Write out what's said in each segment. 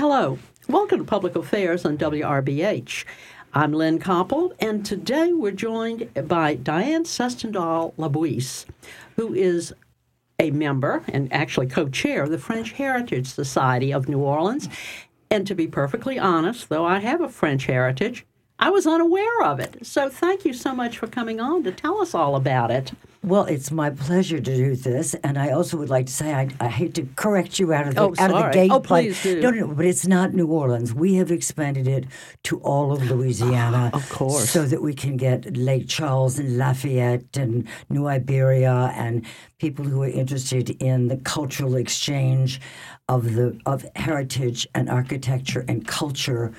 Hello, welcome to Public Affairs on WRBH. I'm Lynn Koppel, and today we're joined by Diane Sestendahl Labuisse, who is a member and actually co chair of the French Heritage Society of New Orleans. And to be perfectly honest, though I have a French heritage, I was unaware of it. So thank you so much for coming on to tell us all about it. Well, it's my pleasure to do this, and I also would like to say I, I hate to correct you out of the Oh, out of the gate. Oh, but- please do. No, no, but it's not New Orleans. We have expanded it to all of Louisiana, ah, Of course. so that we can get Lake Charles and Lafayette and New Iberia and people who are interested in the cultural exchange of the of heritage and architecture and culture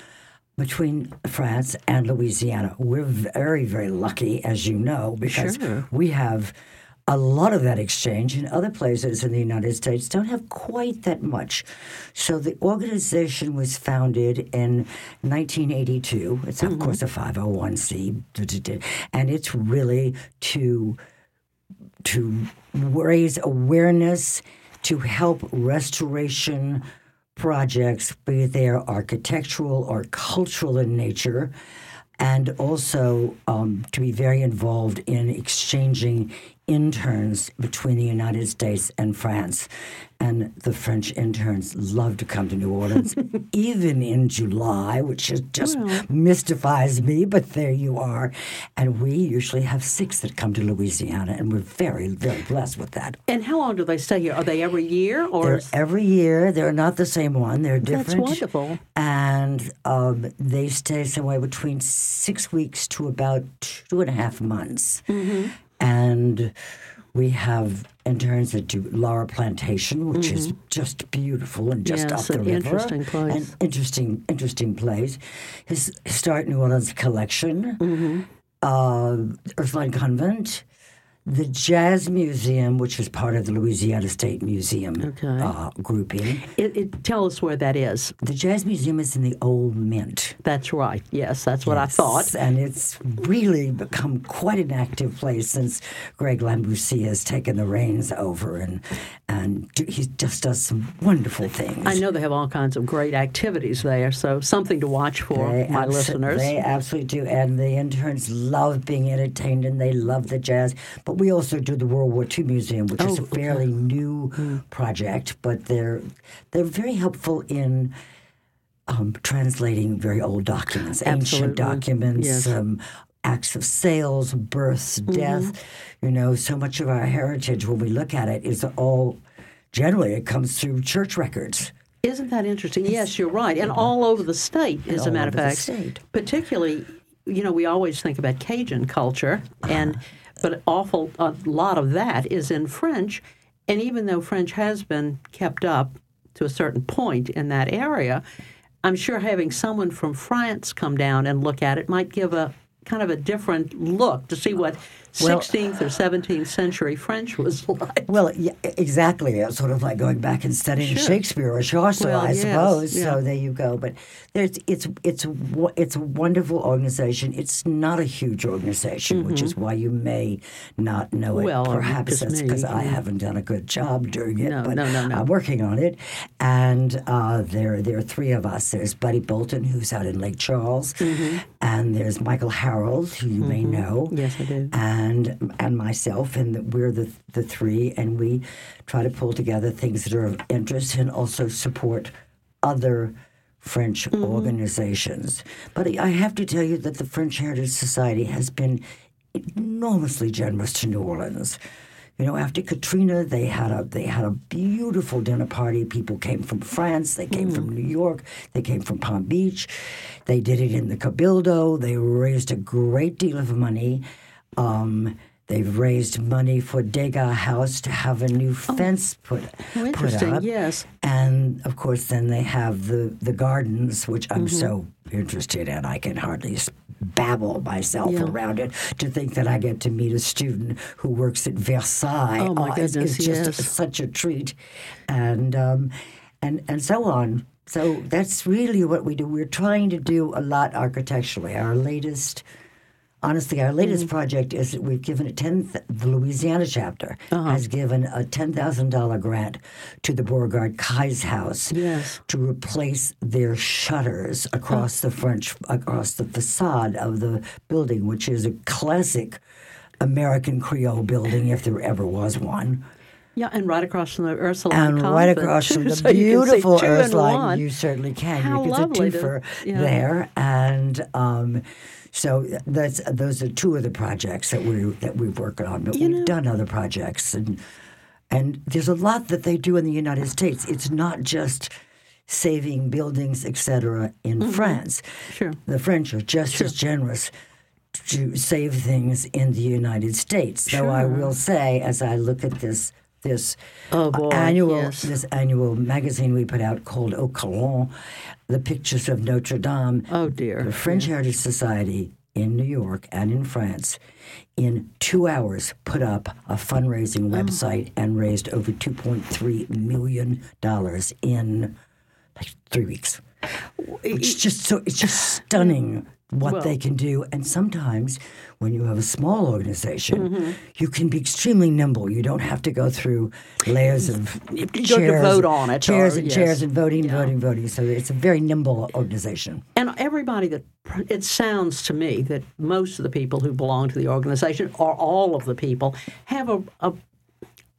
between France and Louisiana. We're very, very lucky, as you know, because Sure. we have a lot of that exchange, and other places in the United States don't have quite that much. So the organization was founded in 1982. It's, of mm-hmm. course, a 501c, and it's really to to raise awareness, to help restoration projects, be they architectural or cultural in nature, and also um, to be very involved in exchanging interns between the United States and France. And the French interns love to come to New Orleans, even in July, which is just mystifies me, but there you are. And we usually have six that come to Louisiana, and we're very, very blessed with that. And how long do they stay here? Are they every year or? They're every year. They're not the same one. They're different. That's wonderful. And um, they stay somewhere between six weeks to about two and a half months. Mm-hmm. And we have interns that do Laura Plantation, which is just beautiful and just Mm-hmm. Yes, up the an river. interesting place. An interesting, interesting place. His Historic New Orleans collection, Mm-hmm. uh, Ursuline Convent, the Jazz Museum, which is part of the Louisiana State Museum Okay. uh, grouping. It, it, tell us where that is. The Jazz Museum is in the Old Mint. That's right. Yes, that's what I thought. And it's really become quite an active place since Greg Lambousy has taken the reins over, and and do, he just does some wonderful things. I know they have all kinds of great activities there, so something to watch for They my abso- listeners. They absolutely do. And the interns love being entertained and they love the jazz. But we also do the World War II Museum, which is Oh, a okay. fairly new project, but they're they're very helpful in um, translating very old documents, Absolutely. ancient documents, Yes. um, acts of sales, births, Mm-hmm. death. You know, so much of our heritage, when we look at it, is all generally it comes through church records. Isn't that interesting? Yes, you're right. And all over the state, as a matter of fact. Particularly, you know, we always think about Cajun culture, and but awful a lot of that is in French. And even though French has been kept up to a certain point in that area, I'm sure having someone from France come down and look at it might give a kind of a different look to see what Well- 16th or 17th century French was like. Well, yeah, exactly. It's sort of like going back and studying Sure. Shakespeare or Chaucer, Well, I yes, suppose. yeah. So there you go. But there's, it's it's it's a wonderful organization. It's not a huge organization, which is why you may not know it. Mm-hmm. Well, Perhaps that's because I haven't done a good job doing it. No, but no, no, no. I'm working on it. And uh, there there are three of us. There's Buddy Bolton, who's out in Lake Charles, Mm-hmm. and there's Michael Harold, who you may know Yes, I do. and and myself, and we're the the three, and we try to pull together things that are of interest and also support other French Mm-hmm. organizations. But I have to tell you that the French Heritage Society has been enormously generous to New Orleans. You know, after Katrina, they had a they had a beautiful dinner party. People came from France, they came from New York, they came from Palm Beach. They did it in the Cabildo. They raised a great deal of money. Um, they've raised money for Degas House to have a new fence put Oh, put up. Yes. And of course, then they have the the gardens, which I'm Mm-hmm. so interested in. I can hardly babble myself Yeah. around it. To think that I get to meet a student who works at Versailles, Oh, my is- goodness, is just yes. such a treat, and um, and and so on. So that's really what we do. We're trying to do a lot architecturally. Our latest honestly, our latest mm. project is that we've given a ten. th- The Louisiana chapter uh-huh. has given a ten thousand dollar grant to the Beauregard Keyes house Yes. to replace their shutters across uh. the French across the facade of the building, which is a classic American Creole building, if there ever was one. Yeah, and right across from the Ursuline And right across from the so beautiful Ursuline, you certainly can. How you get lovely a to- yeah. there, and um, so that's those are two of the projects that we that we've worked on. But You we've know- done other projects, and and there's a lot that they do in the United States. It's not just saving buildings, etc. In Mm-hmm. France, Sure. the French are just as generous to save things in the United States. Though I will say, as I look at this this Oh, annual yes. this annual magazine we put out called Au Colon, the pictures of Notre Dame. Oh dear. The French Heritage Society in New York and in France, in two hours, put up a fundraising Oh. website and raised over two point three million dollars in like three weeks. It's just so it's just stunning what Well- they can do. And sometimes when you have a small organization, Mm-hmm. you can be extremely nimble. You don't have to go through layers of You don't have to chairs, vote on it, chairs or- and yes. chairs and voting, voting, voting. So it's a very nimble organization. And everybody that it sounds to me that most of the people who belong to the organization, or all of the people, have a a,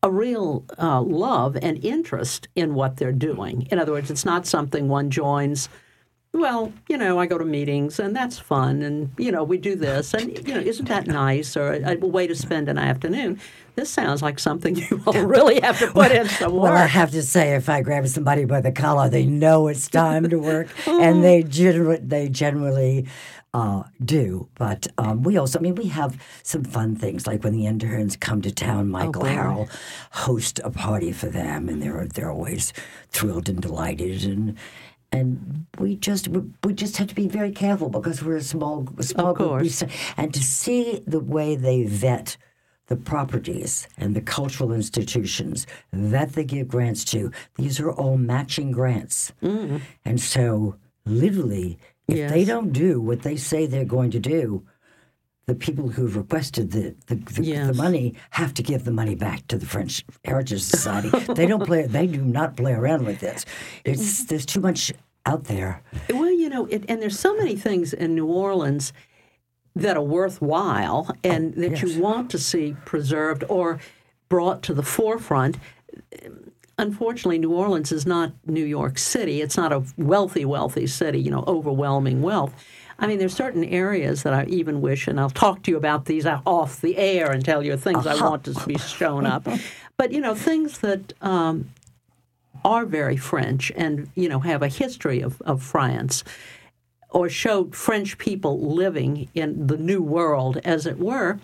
a real uh, love and interest in what they're doing. In other words, it's not something one joins. Well, you know, I go to meetings and that's fun, and you know, we do this, and you know, isn't that nice? Or a, a way to spend an afternoon. This sounds like something you will really have to put in some work. Well, I have to say, if I grab somebody by the collar, they know it's time to work, and they generally they generally uh, do. But um, we also, I mean, we have some fun things like when the interns come to town. Michael boy. Harrell hosts a party for them, and they're they're always thrilled and delighted and. And we just we, we just have to be very careful because we're a small small group. We course. s- and to see the way they vet the properties and the cultural institutions that they give grants to, these are all matching grants. Mm. And so, literally, if they don't do what they say they're going to do, the people who've requested the, the, the, the money have to give the money back to the French Heritage Society. they don't play. They do not play around with this. It's mm-hmm. there's too much out there. Well, you know, it, and there's so many things in New Orleans that are worthwhile and that yes. you want to see preserved or brought to the forefront. Unfortunately, New Orleans is not New York City. It's not a wealthy, wealthy city, you know, overwhelming wealth. I mean, there's certain areas that I even wish, and I'll talk to you about these off the air and tell you things I want to be shown up. But, you know, things that um, are very French and you know have a history of, of France, or show French people living in the new world, as it were.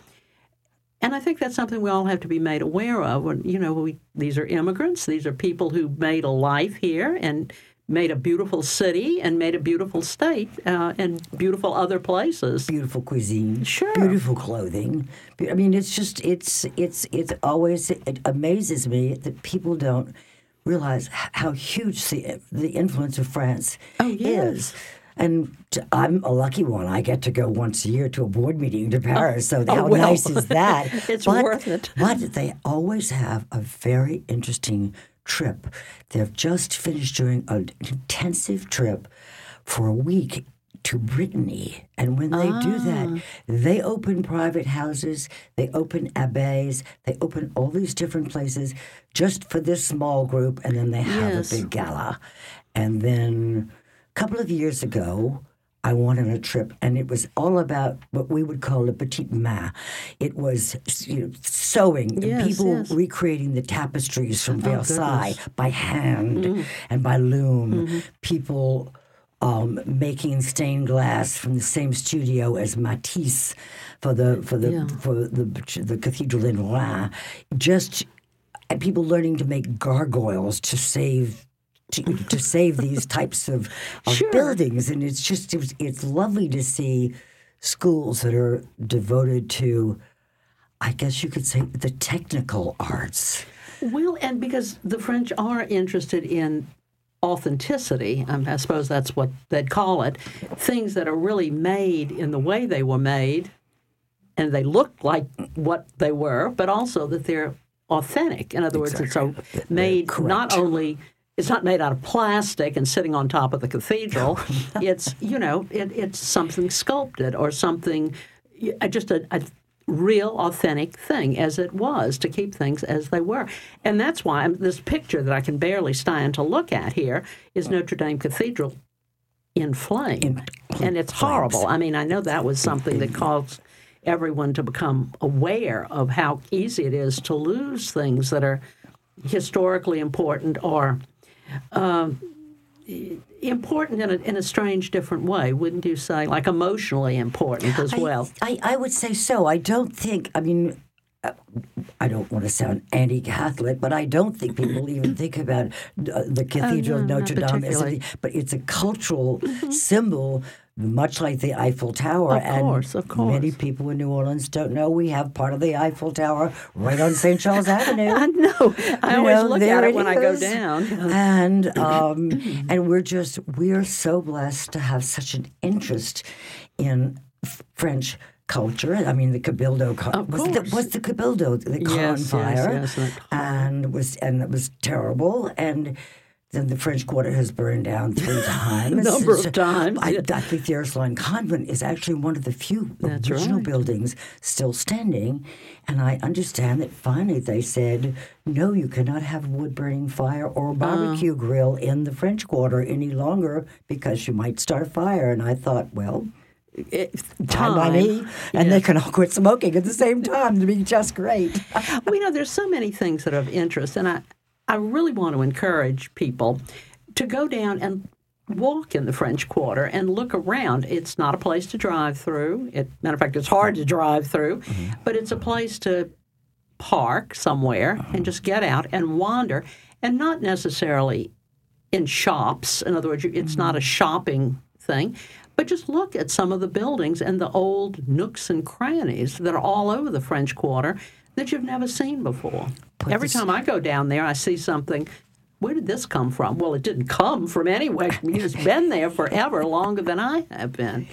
And I think that's something we all have to be made aware of. When you know, we, these are immigrants; these are people who made a life here and made a beautiful city and made a beautiful state uh, and beautiful other places. beautiful cuisine, Sure. beautiful clothing. I mean, it's just it's it's it's always it amazes me that people don't realize how huge the the influence of France Oh, yes. is. And I'm a lucky one. I get to go once a year to a board meeting to Paris. So how Oh, well. nice is that? It's But- worth it. But they always have a very interesting trip. They've just finished doing an intensive trip for a week to Brittany. And when they do Ah. that, they open private houses, they open abbeys, they open all these different places just for this small group, and then they have Yes. a big gala. And then a couple of years ago, I went on a trip, and it was all about what we would call a petite main. It was you know, sewing, Yes, people yes. Oh, recreating the tapestries from Versailles goodness. by hand Mm-hmm. and by loom. People um, making stained glass from the same studio as Matisse for the for the Yeah. for the the cathedral in Rouen. Just and people learning to make gargoyles to save. To, to save these types of, of Sure. buildings, and it's just it was, it's lovely to see schools that are devoted to, I guess you could say, the technical arts. Well, and because the French are interested in authenticity, um, I suppose that's what they'd call it, things that are really made in the way they were made and they look like what they were, but also that they're authentic. In other words, it's a, made not only it's not made out of plastic and sitting on top of the cathedral. it's you know it, it's something sculpted or something uh, just a, a real authentic thing as it was to keep things as they were. And that's why I'm, this picture that i can barely stand to look at here is notre dame cathedral in flame. And it's horrible. I mean i know that was something that caused everyone to become aware of how easy it is to lose things that are historically important or um, important in a, in a strange, different way, wouldn't you say? Like emotionally important as well. I, I, I would say so. I don't think, I mean, uh, I don't want to sound anti-Catholic, but I don't think people even think about uh, the Cathedral oh, no, of Notre Dame as a, but it's a cultural mm-hmm. symbol much like the Eiffel Tower. Of and course, of course. Many people in New Orleans don't know we have part of the Eiffel Tower right on St. Charles Avenue. I know. I you always know, look at it, it when I go down. and um, and we're just we're so blessed to have such an interest in French culture. I mean, the Cabildo of was the, was the Cabildo the yes, fire, yes, yes, and was and it was terrible and then the French Quarter has burned down three times. A number of times. I, I think the Ursuline Convent is actually one of the few That's original right. buildings still standing. And I understand that finally they said, no, you cannot have a wood burning fire or a barbecue uh, grill in the French Quarter any longer because you might start a fire. And I thought, well, it, time. me, and they can all quit smoking at the same time to be just great. well, you know, there's so many things that are of interest, and I, I really want to encourage people to go down and walk in the French Quarter and look around. It's not a place to drive through. It, matter of fact, it's hard to drive through, mm-hmm. but it's a place to park somewhere uh-huh. and just get out and wander, and not necessarily in shops. In other words, it's mm-hmm. not a shopping thing, but just look at some of the buildings and the old nooks and crannies that are all over the French Quarter that you've never seen before. Put Every time I go down there, I see something. Where did this come from? Well, it didn't come from anywhere. It's been there forever, longer than I have been.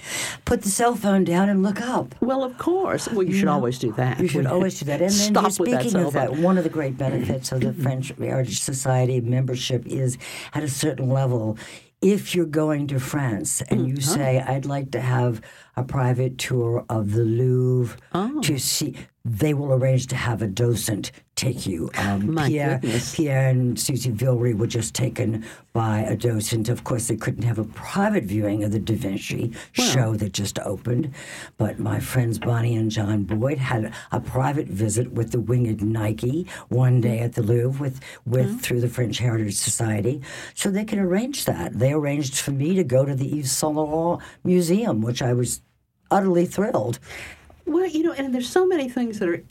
Put the cell phone down and look up. Well, of course. Well, you, you should know, always do that. You should always do that. And then Stop speaking that of that, one of the great benefits of the French Heritage Society membership is at a certain level, if you're going to France and you mm-hmm. say, I'd like to have a private tour of the Louvre oh. to see, they will arrange to have a docent take you. Um, My Pierre, goodness. Pierre and Susie Villery were just taken by a docent. Of course, they couldn't have a private viewing of the Da Vinci show that just opened, but my friends Bonnie and John Boyd had a private visit with the winged Nike one day at the Louvre with, with through the French Heritage Society, so they can arrange that. They arranged for me to go to the Yves Saint Laurent Museum, which I was utterly thrilled. Well, you know, and there's so many things that are,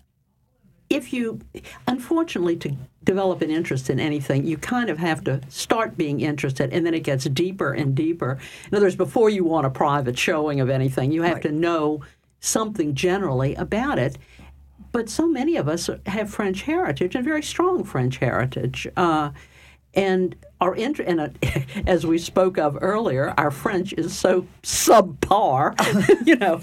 if you, unfortunately, to develop an interest in anything, you kind of have to start being interested, and then it gets deeper and deeper. In other words, before you want a private showing of anything, you have right. to know something generally about it. But so many of us have French heritage and very strong French heritage. Uh, and our int- and uh, as we spoke of earlier, our French is so subpar. you know,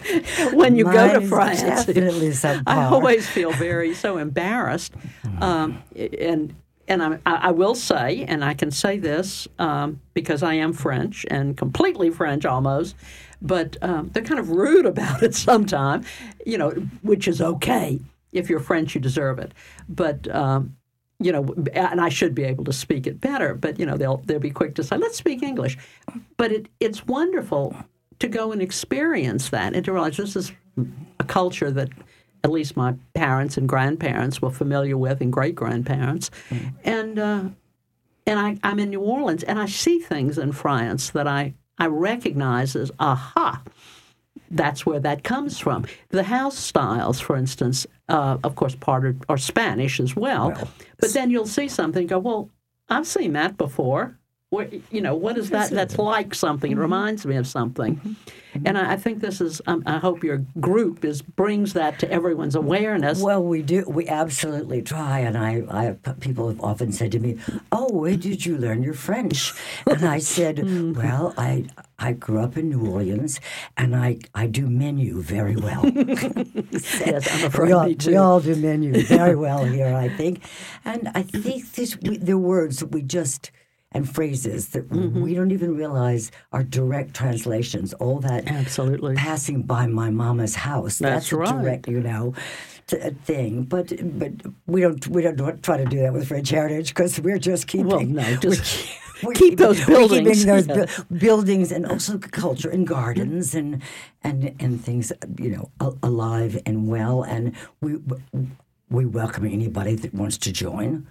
when you Mine go to France, definitely subpar. I always feel very so embarrassed, um, and and I, I, will say, and I can say this um, because I am French and completely French almost, but um, they're kind of rude about it sometimes. You know, which is okay if you're French, you deserve it, but um, you know, and I should be able to speak it better, but you know, they'll they'll be quick to say, "Let's speak English." But it it's wonderful to go and experience that and to realize this is a culture that at least my parents and grandparents were familiar with, and great grandparents, mm-hmm. and uh, and I, I'm in New Orleans, and I see things in France that I I recognize as aha that's where that comes from. The house styles, for instance, uh, of course, part of, are Spanish as well. well. But then you'll see something, go, well, I've seen that before. Where, you know, what is that? That's like something. It mm-hmm. reminds me of something. Mm-hmm. And I, I, think this is. Um, I hope your group is brings that to everyone's awareness. Well, we do. We absolutely try. And I, I people have often said to me, "Oh, where did you learn your French?" And I said, mm-hmm. "Well, I I grew up in New Orleans, and I, I do menu very well. yes, I'm afraid we, all, me too. we all do menu very well here, I think. And I think this, we, the words that we just and phrases that Mm-hmm. we don't even realize are direct translations. All that Absolutely. passing by my mama's house. That's a right. direct, you know, a thing. But but we don't we don't try to do that with French Heritage because we're just keeping. Well, no, just we're keep those buildings. keeping those bu- buildings and also culture and gardens and and and things you know alive and well. And we we welcome anybody that wants to join.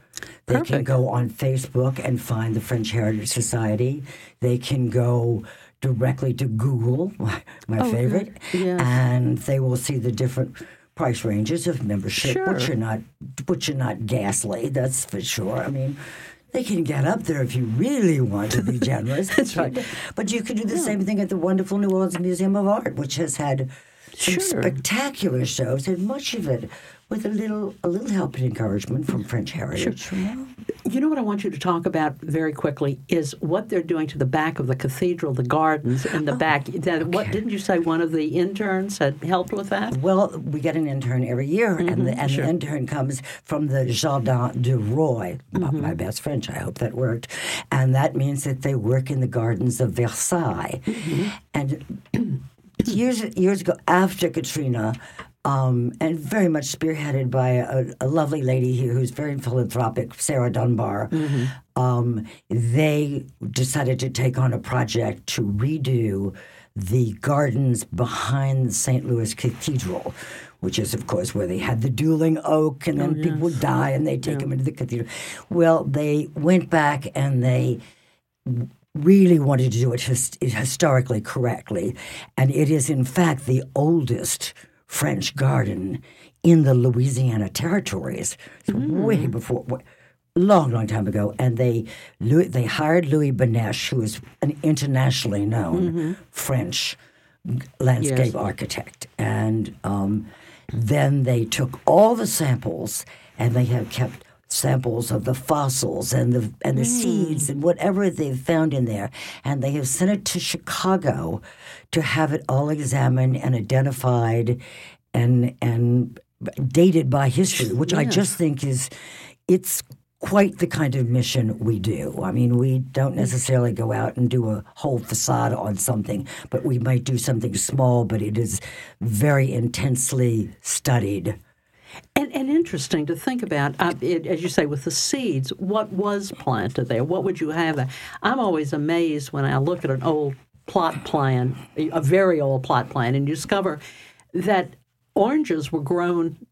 They can go on Facebook and find the French Heritage Society. They can go directly to Google, my, my Oh, favorite. Yes. and they will see the different price ranges of membership, sure. which are not which are not ghastly. That's for sure. I mean. They can get up there if you really want to be generous. That's right. But you can do the same thing at the wonderful New Orleans Museum of Art, which has had some Sure. spectacular shows, and much of it with a little a little help and encouragement from French Heritage. you know? You know what I want you to talk about very quickly is what they're doing to the back of the cathedral, the gardens in the oh, back. That, What didn't you say? One of the interns had helped with that. Well, we get an intern every year, and, the, mm-hmm. and the intern comes from the Jardin du Roi. My- mm-hmm. My best French, I hope that worked. And that means that they work in the gardens of Versailles. Mm-hmm. And years years ago, after Katrina, um, and very much spearheaded by a, a lovely lady here who's very philanthropic, Sarah Dunbar. Um, they decided to take on a project to redo the gardens behind St. Louis Cathedral, which is, of course, where they had the dueling oak, and then people would die, and they take them into the cathedral. Well, they went back and they really wanted to do it his- historically correctly. And it is, in fact, the oldest French garden in the Louisiana territories. It's way before, long, long time ago. And they Louis, they hired Louis Benech, who is an internationally known French landscape Yes. architect. And um, then they took all the samples and they have kept samples of the fossils and the and the seeds mm. and whatever they've found in there and they have sent it to Chicago to have it all examined and identified and and dated by history which I just think is it's quite the kind of mission we do. I mean, we don't necessarily go out and do a whole facade on something, but we might do something small, but it is very intensely studied. And, and interesting to think about, uh, it, as you say, with the seeds, what was planted there? What would you have there? I'm always amazed when I look at an old plot plan, a very old plot plan, and you discover that oranges were grown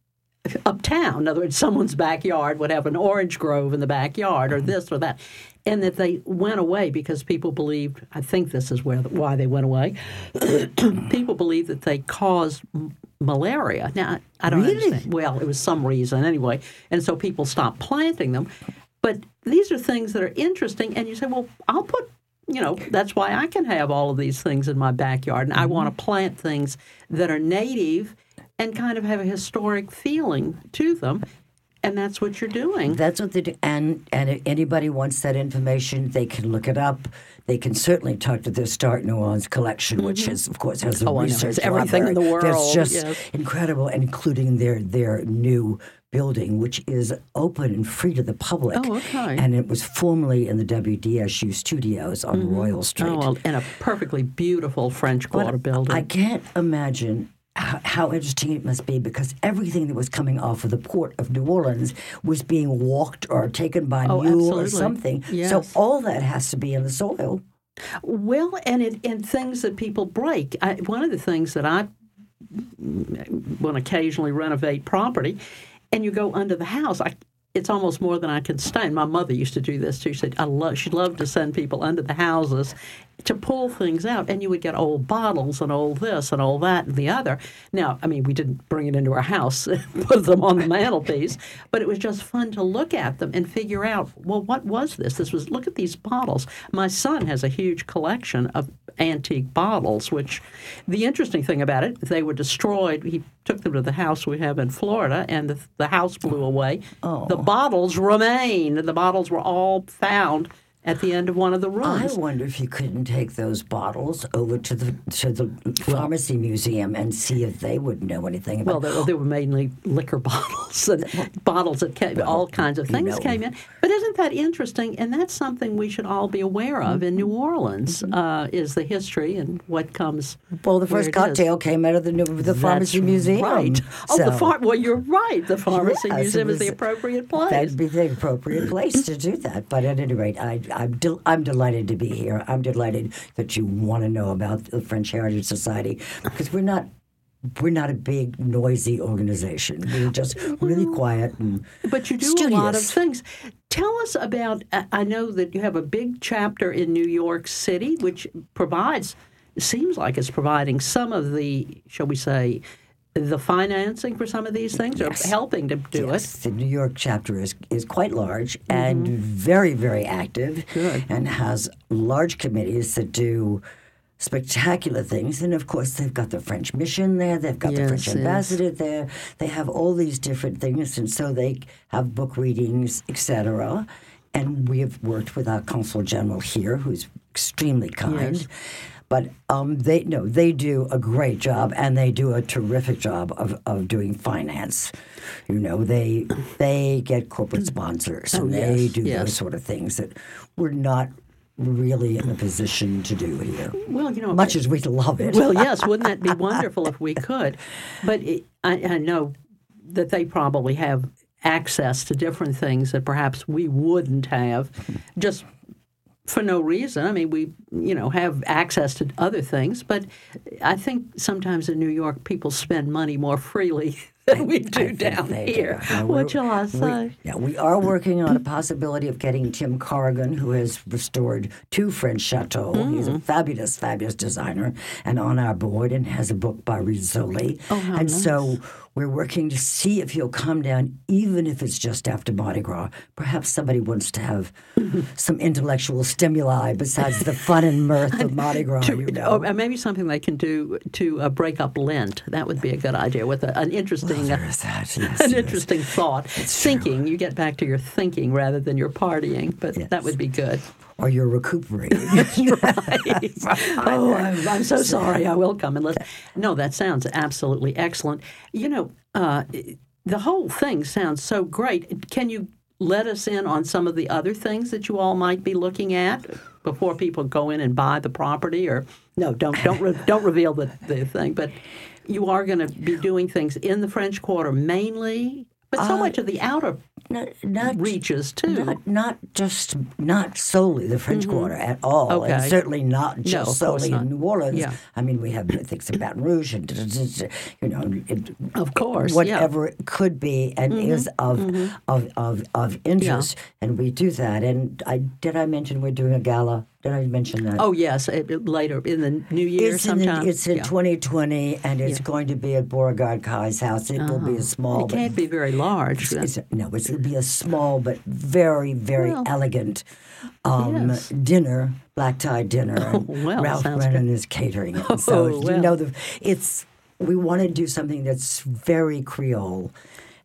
uptown. In other words, someone's backyard would have an orange grove in the backyard, or mm-hmm. this or that, and that they went away because people believed. I think this is where why they went away. people believed that they caused malaria. Now I don't Really? understand. Well, it was some reason anyway, and so people stopped planting them. But these are things that are interesting, and you say, well, I'll put. You know, that's why I can have all of these things in my backyard, and I mm-hmm. want to plant things that are native and kind of have a historic feeling to them, and that's what you're doing. That's what they do. And, and if anybody wants that information, they can look it up. They can certainly talk to the Start New Orleans collection, which mm-hmm. is, of course, has a Oh, research everything in the world. that's just yes. incredible, including their their new building, which is open and free to the public. Oh, okay. And it was formerly in the WDSU studios on mm-hmm. Royal Street. Oh, well, and a perfectly beautiful French Quarter building. I can't imagine how, how interesting it must be because everything that was coming off of the port of New Orleans was being walked or taken by Oh, mule or something. Yes. So all that has to be in the soil. Well, and it and things that people break. I, one of the things that I when occasionally renovate property, and you go under the house. I, it's almost more than I can stand. My mother used to do this too. She said I love. She loved to send people under the houses to pull things out, and you would get old bottles and old this and all that and the other. Now, I mean, we didn't bring it into our house, put them on the mantelpiece, but it was just fun to look at them and figure out. Well, what was this? This was look at these bottles. My son has a huge collection of antique bottles. Which, the interesting thing about it, they were destroyed. He took them to the house we have in Florida, and the, the house blew away. Oh. The bottles remain. And the bottles were all found at the end of one of the rooms. I wonder if you couldn't take those bottles over to the to the pharmacy museum and see if they would know anything well, about. there, there were mainly liquor bottles and bottles that came, all kinds of you things know. came in. But isn't that interesting? And that's something we should all be aware of in New Mm-hmm. Orleans uh, is the history and what comes. well, the first it is. cocktail came out of the new- the pharmacy That's museum. Right. Oh, the So- far. Well, you're right. The pharmacy Yes, museum is the appropriate place. That'd be the appropriate place to do that. But at any rate, I, I'm, del- I'm delighted to be here. I'm delighted that you want to know about the French Heritage Society because we're not we're not a big noisy organization. We're just really quiet and But you do a lot of things. Tell us about. I- I know that you have a big chapter in New York City, which provides. It seems like it's providing some of the, shall we say, the financing for some of these things, Yes. or helping to do Yes, it. the New York chapter is, is quite large and very, very active Mm-hmm. Good. and has large committees that do spectacular things. And of course, they've got the French mission there, they've got the French Yes, yes. ambassador there, they have all these different things. And so they have book readings, etc. And we have worked with our consul general here, who's extremely kind. But um, they no, they do a great job, and they do a terrific job of, of doing finance. You know, they they get corporate sponsors, and they. Oh, yes, do yes. those sort of things that we're not really in a position to do here. Well, you know, Much as we love it. well, yes, wouldn't that be wonderful if we could? But it, I, I know that they probably have access to different things that perhaps we wouldn't have, just for no reason. I mean, we you know have access to other things, but I think sometimes in New York people spend money more freely than we do down do. here. Now, What shall I we- say? yeah, we are working on a possibility of getting Tim Corrigan, who has restored two French chateaux. He's Mm. a fabulous, fabulous designer, and on our board, and has a book by Rizzoli. Oh, and so we're working to see if he'll come down, even if it's just after Mardi Gras. Perhaps somebody wants to have some intellectual stimuli besides the fun and mirth of Mardi Gras. you know. Or maybe something they can do to uh, break up Lent. That would be a good idea with a, an interesting. That. Yes, an yes. interesting thought. thinking, you get back to your thinking rather than your partying, but that would be good. Or you're recuperating. oh, I'm, I'm so sorry. I will come and listen. No, that sounds absolutely excellent. You know, uh, the whole thing sounds so great. Can you let us in on some of the other things that you all might be looking at before people go in and buy the property? Or no, don't don't re- don't reveal the, the thing. But you are going to be doing things in the French Quarter mainly, but so much of the outer not, not reaches too. Not, not just not solely the French Quarter at all, and Mm-hmm. Certainly not just course solely not. in New Orleans. Yeah. I mean, we have things in Baton Rouge and you know, it, Of course, yeah. Mm-hmm. whatever it could be and is of, of of of interest, and we do that. And I did I mention we're doing a gala? Did I mention that? Oh yes, it, it- later in the new year It's in, it's in Yeah. 2020, and it's going to be at Beauregard Keyes house. It will be a small, Uh-huh. It but can't be very large. it's, no, it's, it'll be a small but very, very Well, elegant um, yes. dinner, black tie dinner. and well, Ralph Brennan is catering it. And so Oh, you know the it's we want to do something that's very Creole.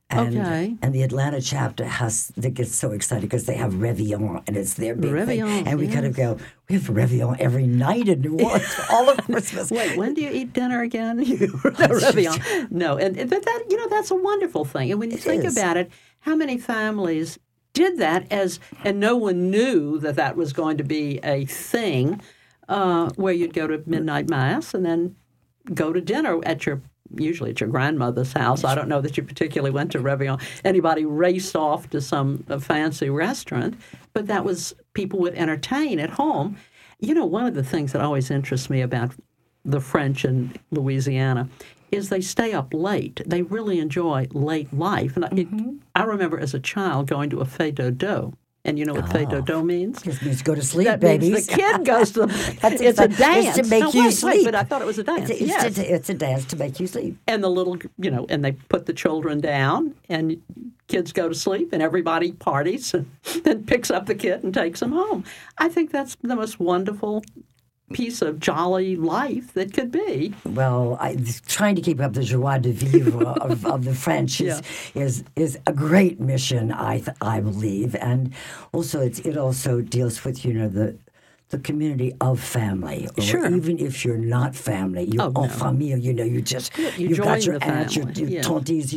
And, Okay. and the Atlanta chapter has that gets so excited because they have Réveillon and it's their big thing. And we kind of go, we have Réveillon every night in New Orleans for all of Christmas. Wait, when do you eat dinner again? You Réveillon. No, and but that you know that's a wonderful thing. And when you think is. about it, how many families did that as and no one knew that that was going to be a thing, uh, where you'd go to midnight mass and then go to dinner at your usually at your grandmother's house. I don't know that you particularly went to Réveillon. Anybody raced off to some uh, fancy restaurant, but that was people would entertain at home. You know, one of the things that always interests me about the French in Louisiana is they stay up late. They really enjoy late life. And I- it, I remember as a child going to a fête dodo. And you know what oh. fête dodo means? It means go to sleep, That babies. the kid goes to the. That's it's a exact- dance It's to make No, you wait, sleep. Wait, but I thought it was a dance. It's, it's, yes. a, it's a dance to make you sleep. and the little, you know, and they put the children down, and kids go to sleep, and everybody parties, and then picks up the kid and takes them home. I think that's the most wonderful piece of jolly life that could be. Well, I, trying to keep up the joie de vivre of, of the French is, is is a great mission, I th- I believe, and also it's, it also deals with you know the the community of family. Or Sure. Even if you're not family, you're Oh, en no. famille. You know, you just you you've got your the aunts, your, your yeah.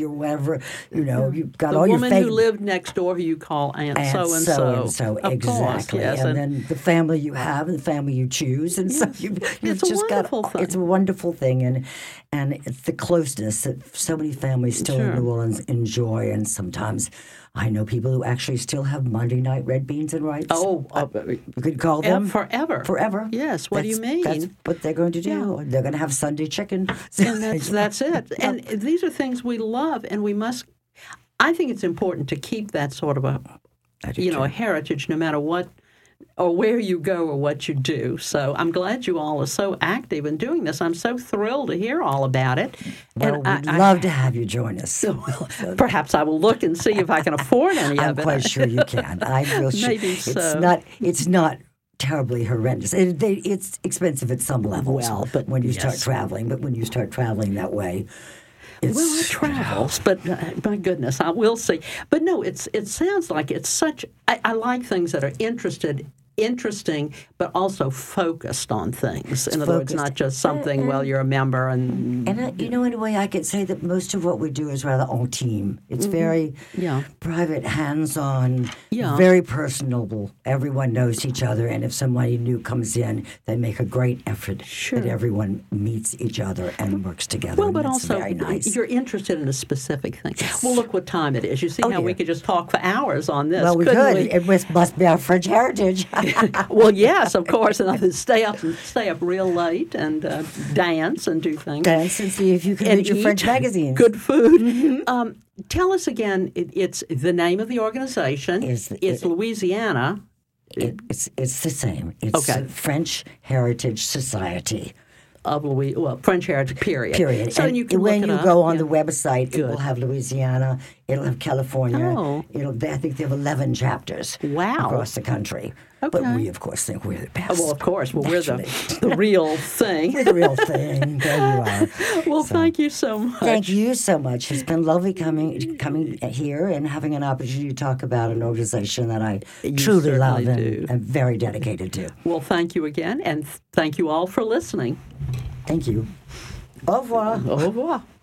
your whatever. You know, you've got The all your The woman who lived next door, who you call Aunt and so and so so. and so exactly, Course, yes, and, then the family you have and the family you choose, and so you, you've It's just got thing. it's a wonderful thing, and and it's the closeness that so many families still Sure. in New Orleans enjoy, and sometimes I know people who actually still have Monday night red beans and rice. oh, uh, you could call them forever. forever. Yes. What do you mean? That's what they're going to do. They're going to have Sunday chicken. and that's that's it. And these are things we love, and we must. I think it's important to keep that sort of a, you know, a heritage, no matter what or where you go or what you do. So I'm glad you all are so active in doing this. I'm so thrilled to hear all about it. Well, and I- we'd I- love to have you join us. perhaps I will look and see if I can afford any I'm of it. quite sure you can. I will. sure- Maybe It's so. not. It's not terribly horrendous. It, they, it's expensive at some level. Well, but when you start traveling, but when you start traveling that way, it's Well, I travels, but uh, my goodness, I will see. But no, it's it sounds like it's such. I, I like things that are interested, interesting, but also focused on things. In other words, not just something. Well, you're a member, and And uh, you know, in a way, I could say that most of what we do is rather intime. It's very Mm-hmm. Yeah. private, hands-on, Yeah. very personable. Everyone knows each other, and if somebody new comes in, they make a great effort Sure. that everyone meets each other and works together. well, but also very nice. you're interested in a specific thing. Well, look what time it is. You see Oh, how we could just talk for hours on this. well, we could. It must, must be our French heritage. well, yes, of course, and I would stay up and stay up real late and uh, dance and do things. Dance and see if you can and read your French magazines. Good food. Um, tell us again. It, it's the name of the organization. Is- it's Louisiana. It, it's it's the same. It's Okay. French Heritage Society. of Louis, well, French Heritage, period. Period. So and you can when look you it up. go on yeah. the website, it will have Louisiana. It'll have California. Oh. It'll. I think they have eleven chapters. Wow. Across the country. But we, of course, think we're the best. Oh, well, of course. Well, we're the, the real thing. We're the real thing. There you are. well, thank you so much. Thank you so much. It's been lovely coming coming here and having an opportunity to talk about an organization that I truly love and am very dedicated to. Well, thank you again, and thank you all for listening. Thank you. Au revoir. Au revoir.